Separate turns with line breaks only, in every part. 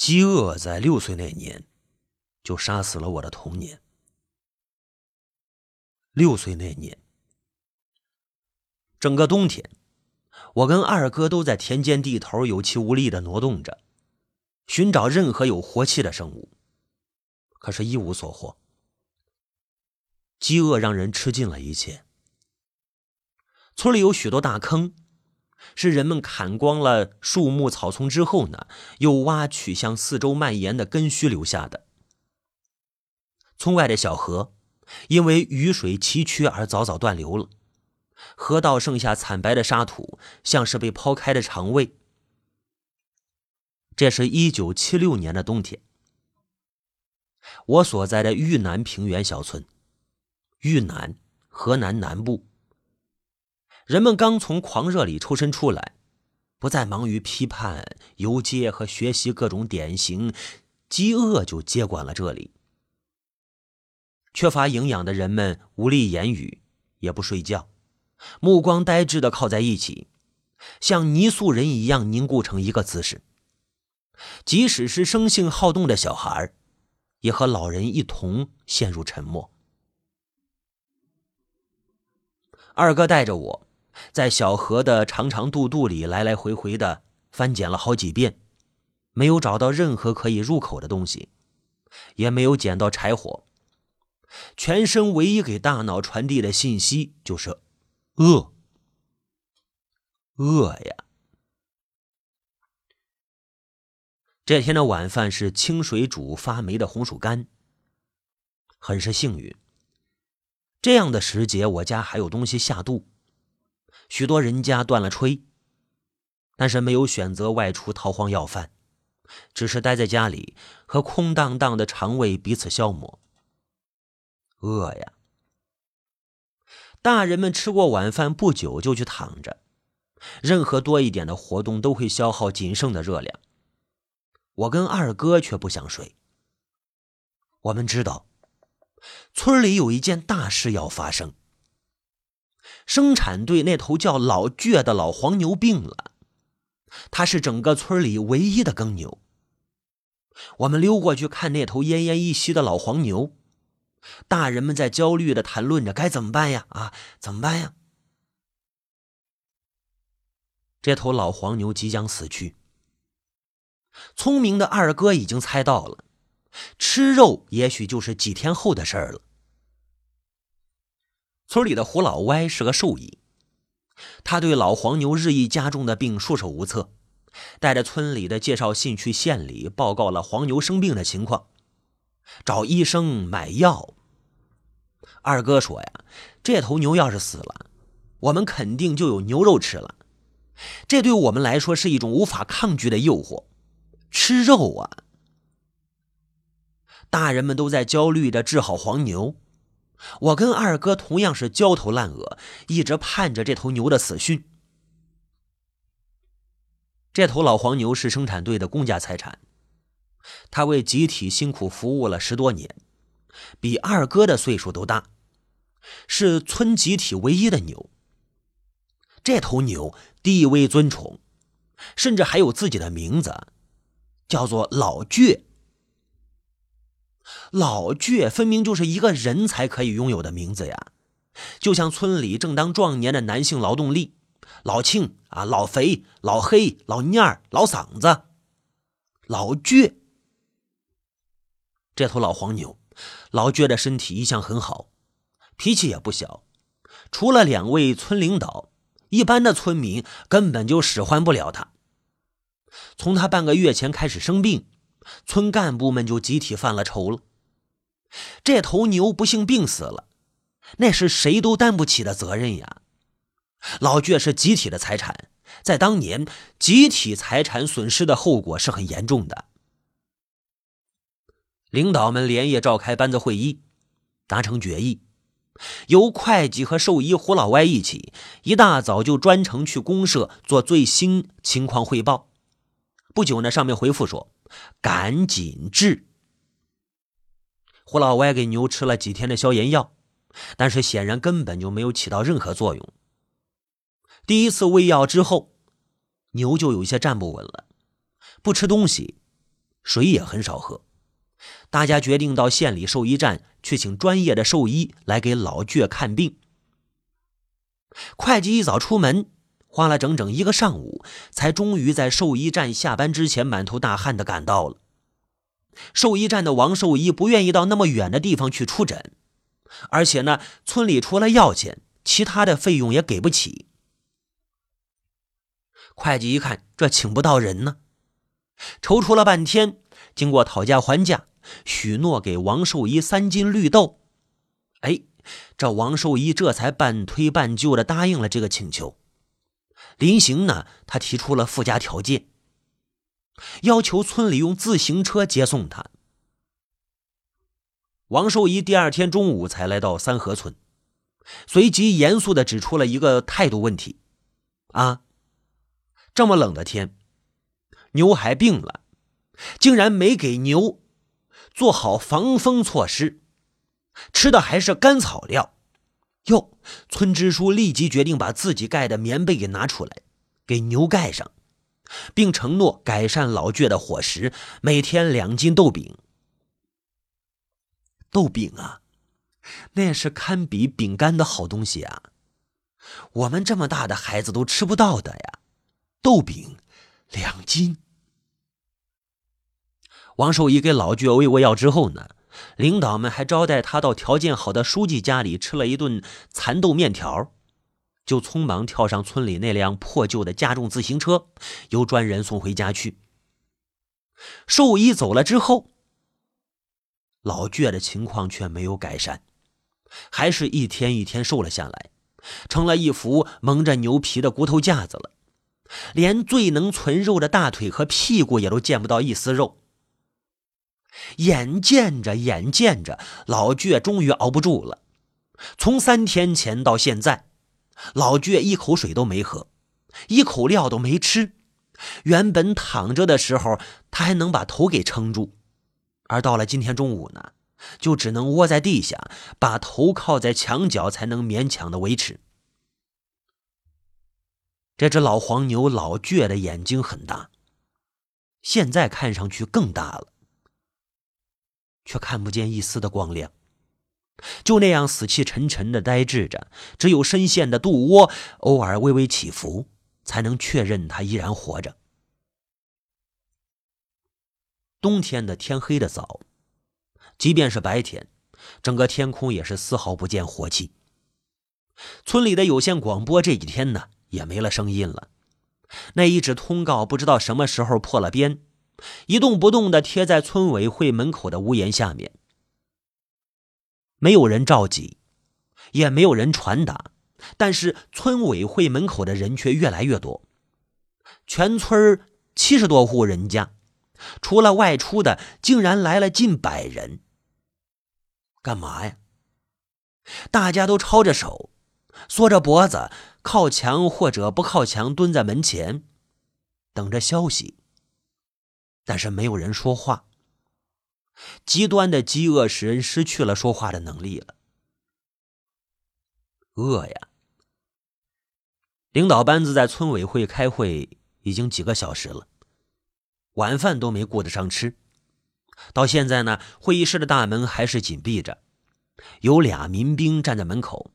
饥饿在六岁那年就杀死了我的童年。六岁那年，整个冬天，我跟二哥都在田间地头有气无力的挪动着，寻找任何有活气的生物，可是一无所获。饥饿让人吃尽了一切。村里有许多大坑，是人们砍光了树木草丛之后呢，又挖取向四周蔓延的根须留下的。村外的小河。因为雨水崎岖而早早断流了，河道剩下惨白的沙土，像是被抛开的肠胃。这是一九七六年的冬天，我所在的豫南平原小村，豫南，河南南部。人们刚从狂热里抽身出来，不再忙于批判、游街和学习各种典型，饥饿就接管了这里。缺乏营养的人们无力言语，也不睡觉，目光呆滞的靠在一起，像泥塑人一样凝固成一个姿势。即使是生性好动的小孩，也和老人一同陷入沉默。二哥带着我，在小河的长长肚肚里来来回回的翻捡了好几遍，没有找到任何可以入口的东西，也没有捡到柴火。全身唯一给大脑传递的信息就是饿，饿呀！这天的晚饭是清水煮发霉的红薯干。很是幸运，这样的时节我家还有东西下肚。许多人家断了炊，但是没有选择外出逃荒要饭，只是待在家里和空荡荡的肠胃彼此消磨。饿呀！大人们吃过晚饭不久就去躺着，任何多一点的活动都会消耗仅剩的热量。我跟二哥却不想睡。我们知道，村里有一件大事要发生。生产队那头叫老倔的老黄牛病了，他是整个村里唯一的耕牛。我们溜过去看那头奄奄一息的老黄牛。大人们在焦虑的谈论着该怎么办呀？啊，怎么办呀？这头老黄牛即将死去。聪明的二哥已经猜到了，吃肉也许就是几天后的事儿了。村里的胡老歪是个兽医，他对老黄牛日益加重的病束手无策，带着村里的介绍信去县里报告了黄牛生病的情况。找医生买药。二哥说呀，这头牛要是死了，我们肯定就有牛肉吃了。这对我们来说是一种无法抗拒的诱惑，吃肉啊！大人们都在焦虑着治好黄牛，我跟二哥同样是焦头烂额，一直盼着这头牛的死讯。这头老黄牛是生产队的公家财产。他为集体辛苦服务了十多年，比二哥的岁数都大，是村集体唯一的牛。这头牛地位尊崇，甚至还有自己的名字，叫做老倔。老倔分明就是一个人才可以拥有的名字呀，就像村里正当壮年的男性劳动力，老庆啊，老肥、老黑、老蔫儿、老嗓子、老倔。这头老黄牛，老倔的身体一向很好，脾气也不小。除了两位村领导，一般的村民根本就使唤不了他。从他半个月前开始生病，村干部们就集体犯了愁了。这头牛不幸病死了，那是谁都担不起的责任呀。老倔是集体的财产，在当年，集体财产损失的后果是很严重的。领导们连夜召开班子会议，达成决议，由会计和兽医胡老歪一起，一大早就专程去公社做最新情况汇报。不久呢，上面回复说：“赶紧治。”胡老歪给牛吃了几天的消炎药，但是显然根本就没有起到任何作用。第一次喂药之后，牛就有些站不稳了，不吃东西。水也很少喝。大家决定到县里兽医站去请专业的兽医来给老倔看病。会计一早出门，花了整整一个上午，才终于在兽医站下班之前满头大汗的赶到了。兽医站的王兽医不愿意到那么远的地方去出诊，而且呢，村里除了药钱，其他的费用也给不起。会计一看，这请不到人呢，踌躇了半天，经过讨价还价，许诺给王兽医三斤绿豆。哎，这王兽医这才半推半就的答应了这个请求。临行呢，他提出了附加条件。要求村里用自行车接送他。王寿一第二天中午才来到三河村，随即严肃的指出了一个态度问题：啊，这么冷的天，牛还病了，竟然没给牛做好防风措施，吃的还是干草料。哟，村支书立即决定把自己盖的棉被给拿出来，给牛盖上。并承诺改善老倔的伙食，每天两斤豆饼。豆饼啊，那是堪比饼干的好东西啊！我们这么大的孩子都吃不到的呀。豆饼两斤。王寿义给老倔喂过药之后呢，领导们还招待他到条件好的书记家里吃了一顿蚕豆面条。就匆忙跳上村里那辆破旧的家众自行车，由专人送回家去。兽医走了之后，老倔的情况却没有改善，还是一天一天瘦了下来，成了一副蒙着牛皮的骨头架子了，连最能存肉的大腿和屁股也都见不到一丝肉。眼见着，眼见着，老倔终于熬不住了，从三天前到现在。老倔一口水都没喝，一口料都没吃。原本躺着的时候，他还能把头给撑住，而到了今天中午呢，就只能窝在地下，把头靠在墙角，才能勉强的维持。这只老黄牛老倔的眼睛很大，现在看上去更大了，却看不见一丝的光亮。就那样死气沉沉的呆滞着，只有深陷的肚窝偶尔微微起伏，才能确认他依然活着。冬天的天黑的早，即便是白天，整个天空也是丝毫不见火气。村里的有线广播这几天呢也没了声音了，那一纸通告不知道什么时候破了边，一动不动的贴在村委会门口的屋檐下面。没有人召集，也没有人传达，但是村委会门口的人却越来越多。全村七十多户人家，除了外出的，竟然来了近百人。干嘛呀？大家都抄着手，缩着脖子，靠墙或者不靠墙，蹲在门前，等着消息。但是没有人说话。极端的饥饿使人失去了说话的能力了。饿呀！领导班子在村委会开会已经几个小时了，晚饭都没顾得上吃。到现在呢，会议室的大门还是紧闭着，有俩民兵站在门口，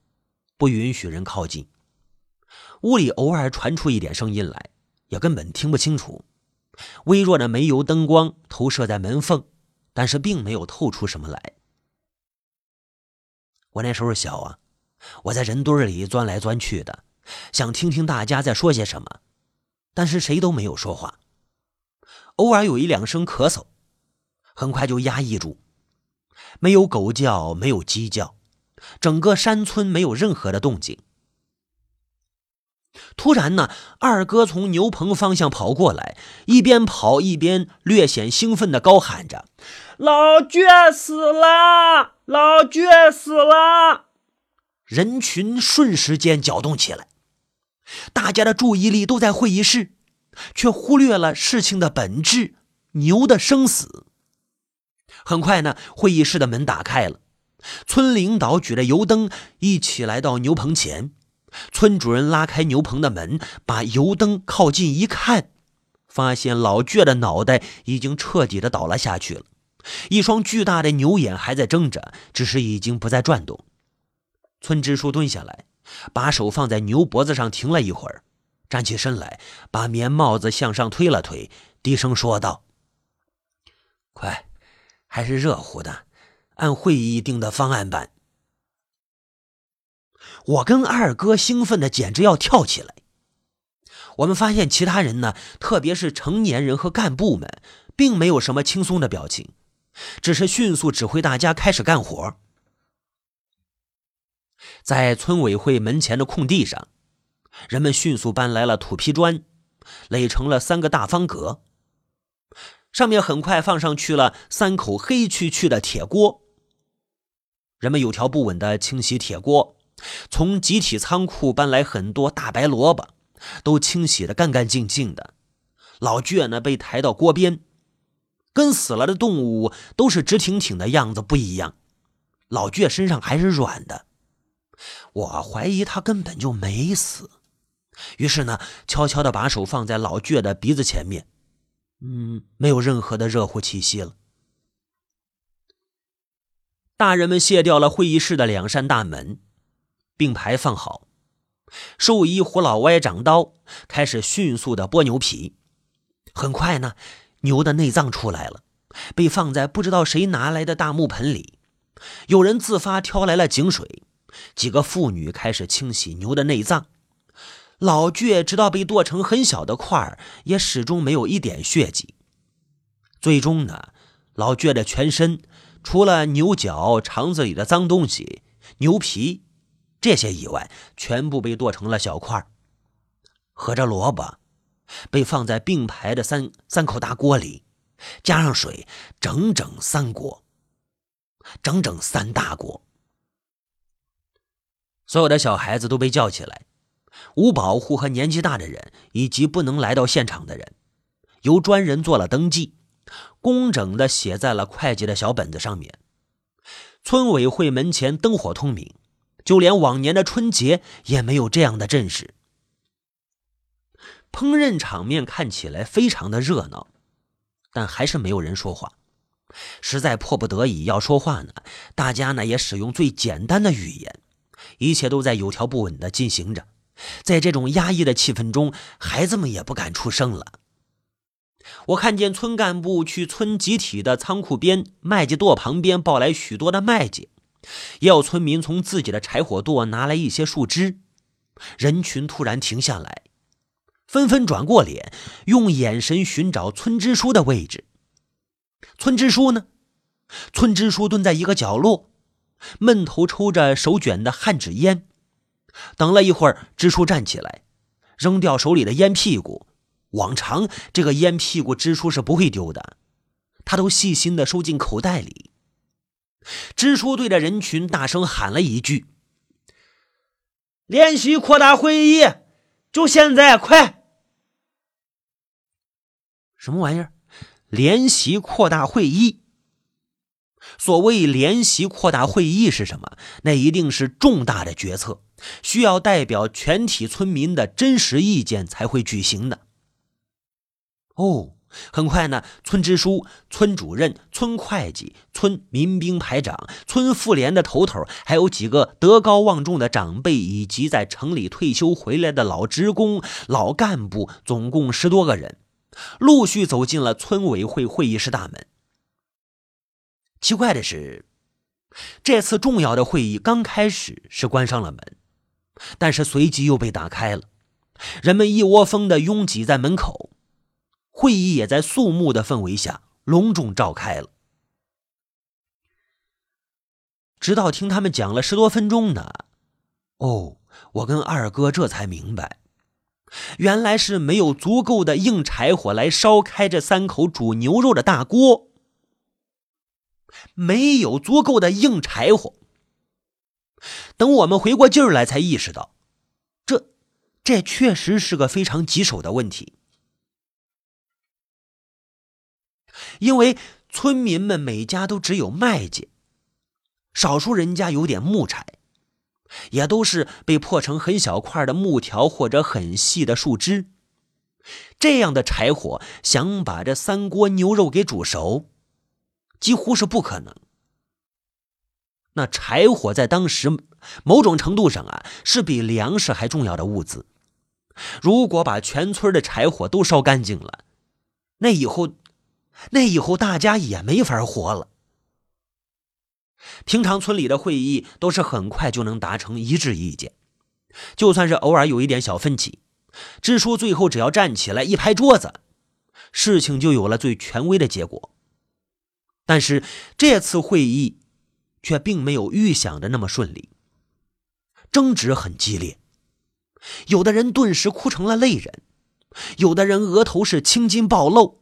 不允许人靠近。屋里偶尔传出一点声音来，也根本听不清楚。微弱的煤油灯光投射在门缝。但是并没有透出什么来。我那时候小啊，我在人堆里钻来钻去的，想听听大家在说些什么，但是谁都没有说话。偶尔有一两声咳嗽，很快就压抑住。没有狗叫，没有鸡叫，整个山村没有任何的动静。突然呢，二哥从牛棚方向跑过来，一边跑一边略显兴奋的高喊着：“老倔死了！老倔死了！”人群瞬时间搅动起来，大家的注意力都在会议室，却忽略了事情的本质——牛的生死。很快呢，会议室的门打开了，村领导举着油灯一起来到牛棚前。村主人拉开牛棚的门，把油灯靠近一看，发现老倔的脑袋已经彻底的倒了下去了，一双巨大的牛眼还在睁着，只是已经不再转动。村支书蹲下来，把手放在牛脖子上停了一会儿，站起身来，把棉帽子向上推了推，低声说道：“快，还是热乎的，按会议定的方案办。”我跟二哥兴奋的简直要跳起来。我们发现其他人呢，特别是成年人和干部们，并没有什么轻松的表情，只是迅速指挥大家开始干活。在村委会门前的空地上，人们迅速搬来了土坯砖，垒成了三个大方格，上面很快放上去了三口黑黢黢的铁锅。人们有条不紊地清洗铁锅，从集体仓库搬来很多大白萝卜。都清洗的干干净净的，老倔呢被抬到锅边，跟死了的动物都是直挺挺的样子不一样，老倔身上还是软的，我怀疑他根本就没死。于是呢，悄悄的把手放在老倔的鼻子前面，嗯，没有任何的热乎气息了。大人们卸掉了会议室的两扇大门，并排放好。兽医胡老歪掌刀，开始迅速的剥牛皮。很快呢，牛的内脏出来了，被放在不知道谁拿来的大木盆里。有人自发挑来了井水，几个妇女开始清洗牛的内脏。老倔直到被剁成很小的块儿，也始终没有一点血迹。最终呢，老倔的全身除了牛角、肠子里的脏东西、牛皮。这些以外，全部被剁成了小块合着萝卜被放在并排的三三口大锅里，加上水，整整三锅，整整三大锅。所有的小孩子都被叫起来，无保护和年纪大的人，以及不能来到现场的人，由专人做了登记，工整的写在了会计的小本子上面。村委会门前灯火通明。就连往年的春节也没有这样的阵势。烹饪场面看起来非常的热闹，但还是没有人说话。实在迫不得已要说话呢，大家呢也使用最简单的语言，一切都在有条不紊的进行着。在这种压抑的气氛中，孩子们也不敢出声了。我看见村干部去村集体的仓库边麦秸垛旁边抱来许多的麦秸。也有村民从自己的柴火垛拿来一些树枝，人群突然停下来，纷纷转过脸，用眼神寻找村支书的位置。村支书呢？村支书蹲在一个角落，闷头抽着手卷的旱纸烟。等了一会儿，支书站起来，扔掉手里的烟屁股。往常这个烟屁股，支书是不会丢的，他都细心的收进口袋里。支书对着人群大声喊了一句：“联席扩大会议，就现在，快！”什么玩意儿？联席扩大会议？所谓联席扩大会议是什么？那一定是重大的决策，需要代表全体村民的真实意见才会举行的。哦。很快呢，村支书、村主任、村会计、村民兵排长、村妇联的头头，还有几个德高望重的长辈，以及在城里退休回来的老职工、老干部，总共十多个人，陆续走进了村委会会议室大门。奇怪的是，这次重要的会议刚开始是关上了门，但是随即又被打开了，人们一窝蜂的拥挤在门口。会议也在肃穆的氛围下隆重召开了。直到听他们讲了十多分钟呢，哦，我跟二哥这才明白，原来是没有足够的硬柴火来烧开这三口煮牛肉的大锅，没有足够的硬柴火。等我们回过劲儿来，才意识到，这，这确实是个非常棘手的问题。因为村民们每家都只有麦秸，少数人家有点木柴，也都是被破成很小块的木条或者很细的树枝。这样的柴火想把这三锅牛肉给煮熟，几乎是不可能。那柴火在当时某种程度上啊，是比粮食还重要的物资。如果把全村的柴火都烧干净了，那以后，那以后大家也没法活了。平常村里的会议都是很快就能达成一致意见，就算是偶尔有一点小分歧，支书最后只要站起来一拍桌子，事情就有了最权威的结果。但是这次会议却并没有预想的那么顺利，争执很激烈，有的人顿时哭成了泪人，有的人额头是青筋暴露。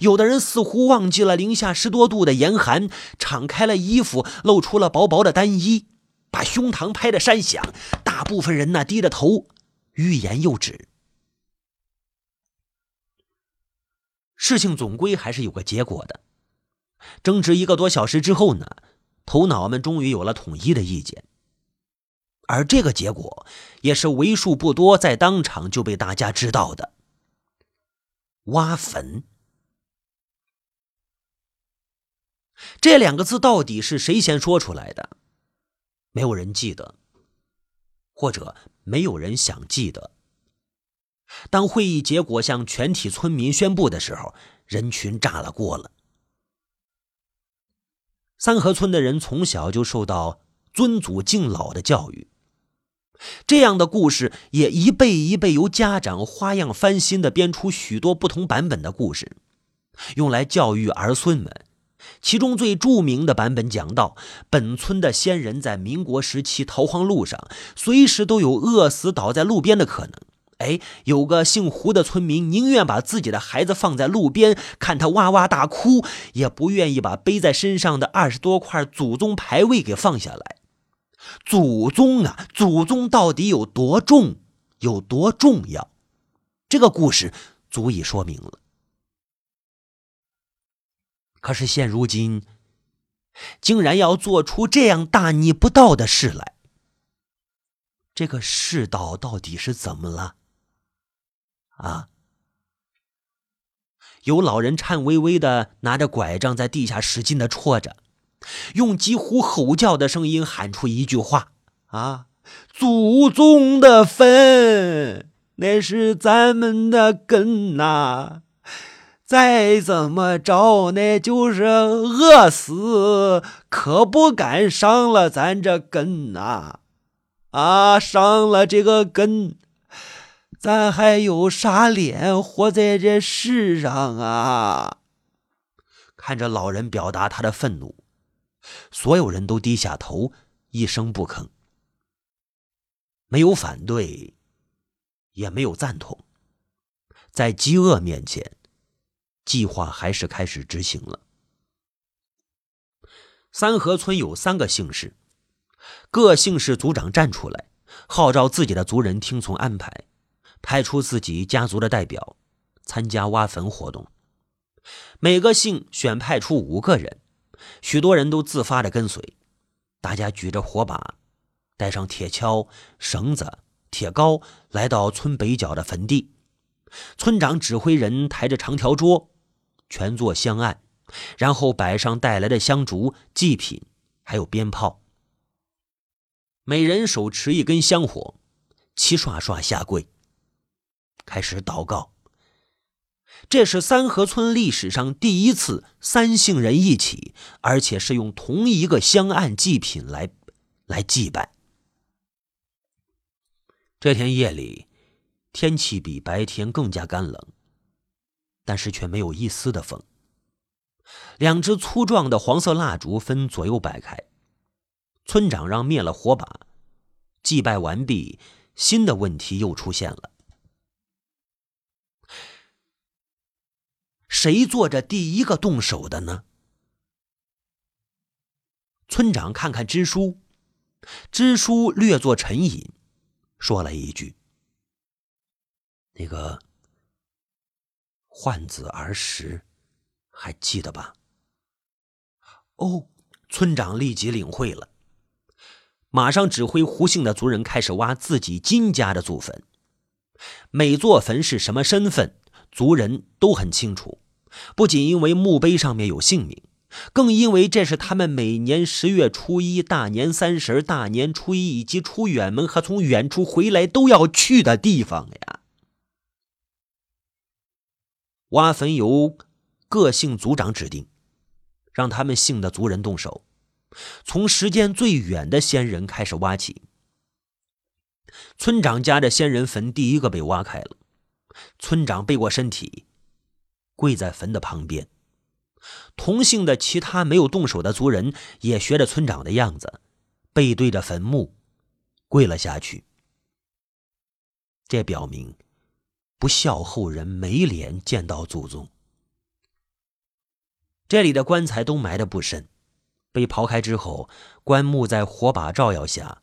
有的人似乎忘记了零下十多度的严寒，敞开了衣服，露出了薄薄的单衣，把胸膛拍得山响。大部分人呢低着头，欲言又止。事情总归还是有个结果的。争执一个多小时之后呢，头脑们终于有了统一的意见，而这个结果也是为数不多在当场就被大家知道的：挖坟。这两个字到底是谁先说出来的？没有人记得，或者没有人想记得。当会议结果向全体村民宣布的时候，人群炸了锅了。三河村的人从小就受到尊祖敬老的教育，这样的故事也一辈一辈由家长花样翻新的编出许多不同版本的故事，用来教育儿孙们。其中最著名的版本讲到，本村的先人在民国时期逃荒路上，随时都有饿死倒在路边的可能。哎，有个姓胡的村民，宁愿把自己的孩子放在路边，看他哇哇大哭，也不愿意把背在身上的二十多块祖宗牌位给放下来。祖宗啊，祖宗到底有多重，有多重要？这个故事足以说明了。可是现如今，竟然要做出这样大逆不道的事来，这个世道到底是怎么了？啊！有老人颤巍巍的拿着拐杖在地下使劲的戳着，用几乎吼叫的声音喊出一句话：“啊，祖宗的坟，那是咱们的根呐！”再怎么着，那就是饿死，可不敢伤了咱这根呐！啊，伤了这个根，咱还有啥脸活在这世上啊？看着老人表达他的愤怒，所有人都低下头，一声不吭，没有反对，也没有赞同，在饥饿面前。计划还是开始执行了。三河村有三个姓氏，各姓氏族长站出来，号召自己的族人听从安排，派出自己家族的代表参加挖坟活动。每个姓选派出五个人，许多人都自发的跟随。大家举着火把，带上铁锹、绳子、铁镐，来到村北角的坟地。村长指挥人抬着长条桌。全做香案，然后摆上带来的香烛、祭品，还有鞭炮。每人手持一根香火，齐刷刷下跪，开始祷告。这是三河村历史上第一次三姓人一起，而且是用同一个香案祭品来来祭拜。这天夜里，天气比白天更加干冷。但是却没有一丝的风。两只粗壮的黄色蜡烛分左右摆开，村长让灭了火把。祭拜完毕，新的问题又出现了：谁做着第一个动手的呢？村长看看支书，支书略作沉吟，说了一句：“那个。”换子儿时，还记得吧？哦，村长立即领会了，马上指挥胡姓的族人开始挖自己金家的祖坟。每座坟是什么身份，族人都很清楚。不仅因为墓碑上面有姓名，更因为这是他们每年十月初一、大年三十、大年初一以及出远门和从远处回来都要去的地方呀。挖坟由各姓族长指定，让他们姓的族人动手，从时间最远的先人开始挖起。村长家的先人坟第一个被挖开了，村长背过身体，跪在坟的旁边。同姓的其他没有动手的族人也学着村长的样子，背对着坟墓，跪了下去。这表明。不孝后人没脸见到祖宗。这里的棺材都埋得不深，被刨开之后，棺木在火把照耀下，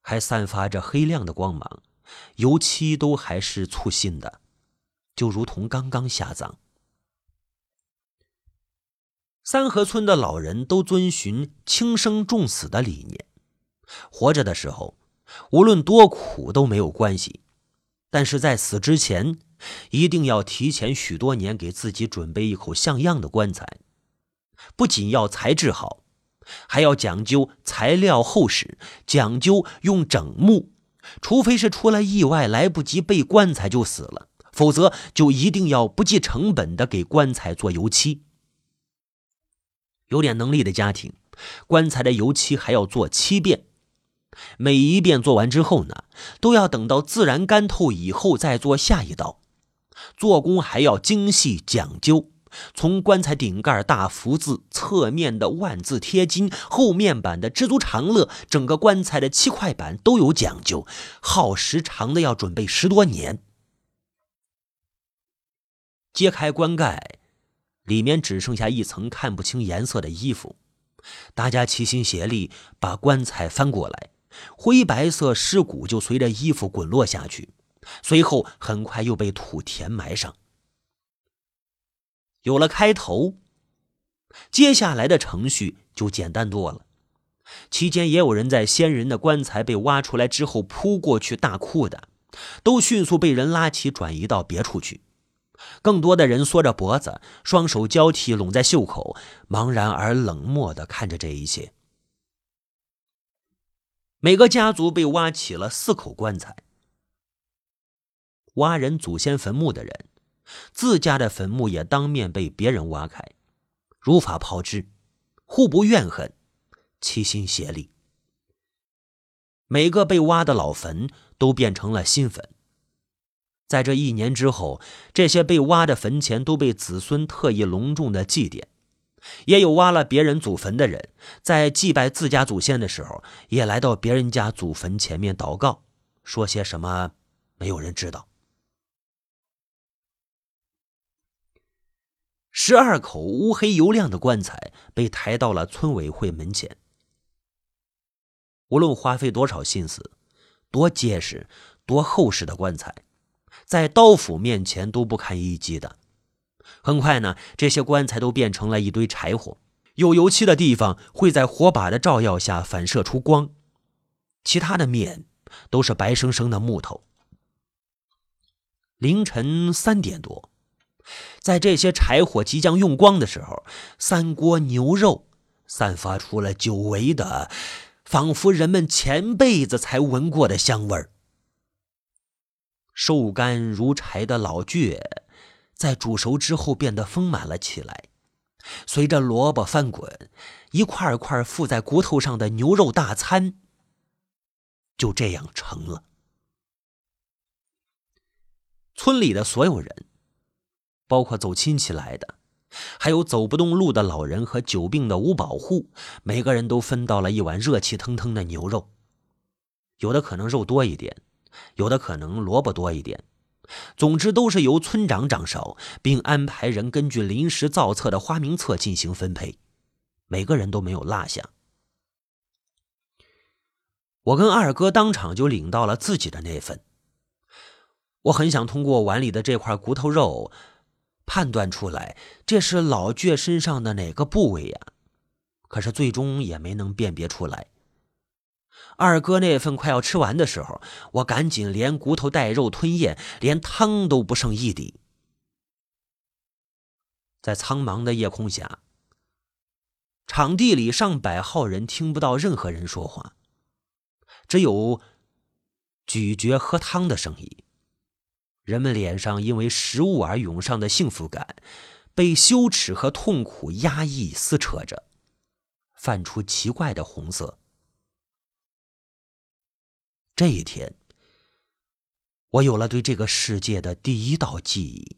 还散发着黑亮的光芒，油漆都还是粗新的，就如同刚刚下葬。三河村的老人都遵循轻生重死的理念，活着的时候，无论多苦都没有关系。但是在死之前，一定要提前许多年给自己准备一口像样的棺材，不仅要材质好，还要讲究材料厚实，讲究用整木。除非是出了意外来不及备棺材就死了，否则就一定要不计成本的给棺材做油漆。有点能力的家庭，棺材的油漆还要做七遍。每一遍做完之后呢，都要等到自然干透以后再做下一道，做工还要精细讲究。从棺材顶盖大福字、侧面的万字贴金、后面板的知足常乐，整个棺材的七块板都有讲究，耗时长的要准备十多年。揭开棺盖，里面只剩下一层看不清颜色的衣服，大家齐心协力把棺材翻过来。灰白色尸骨就随着衣服滚落下去，随后很快又被土填埋上。有了开头，接下来的程序就简单多了。期间也有人在先人的棺材被挖出来之后扑过去大哭的，都迅速被人拉起转移到别处去。更多的人缩着脖子，双手交替拢在袖口，茫然而冷漠地看着这一切。每个家族被挖起了四口棺材。挖人祖先坟墓的人，自家的坟墓也当面被别人挖开，如法炮制，互不怨恨，齐心协力。每个被挖的老坟都变成了新坟。在这一年之后，这些被挖的坟前都被子孙特意隆重的祭奠。也有挖了别人祖坟的人，在祭拜自家祖先的时候，也来到别人家祖坟前面祷告，说些什么，没有人知道。十二口乌黑油亮的棺材被抬到了村委会门前。无论花费多少心思，多结实、多厚实的棺材，在刀斧面前都不堪一击的。很快呢，这些棺材都变成了一堆柴火。有油漆的地方会在火把的照耀下反射出光，其他的面都是白生生的木头。凌晨三点多，在这些柴火即将用光的时候，三锅牛肉散发出了久违的，仿佛人们前辈子才闻过的香味儿。瘦干如柴的老倔。在煮熟之后变得丰满了起来，随着萝卜翻滚，一块块附在骨头上的牛肉大餐就这样成了。村里的所有人，包括走亲戚来的，还有走不动路的老人和久病的五保户，每个人都分到了一碗热气腾腾的牛肉，有的可能肉多一点，有的可能萝卜多一点。总之，都是由村长掌勺，并安排人根据临时造册的花名册进行分配，每个人都没有落下。我跟二哥当场就领到了自己的那份。我很想通过碗里的这块骨头肉，判断出来这是老倔身上的哪个部位呀？可是最终也没能辨别出来。二哥那份快要吃完的时候，我赶紧连骨头带肉吞咽，连汤都不剩一滴。在苍茫的夜空下，场地里上百号人听不到任何人说话，只有咀嚼喝汤的声音。人们脸上因为食物而涌上的幸福感，被羞耻和痛苦压抑撕扯着，泛出奇怪的红色。这一天，我有了对这个世界的第一道记忆。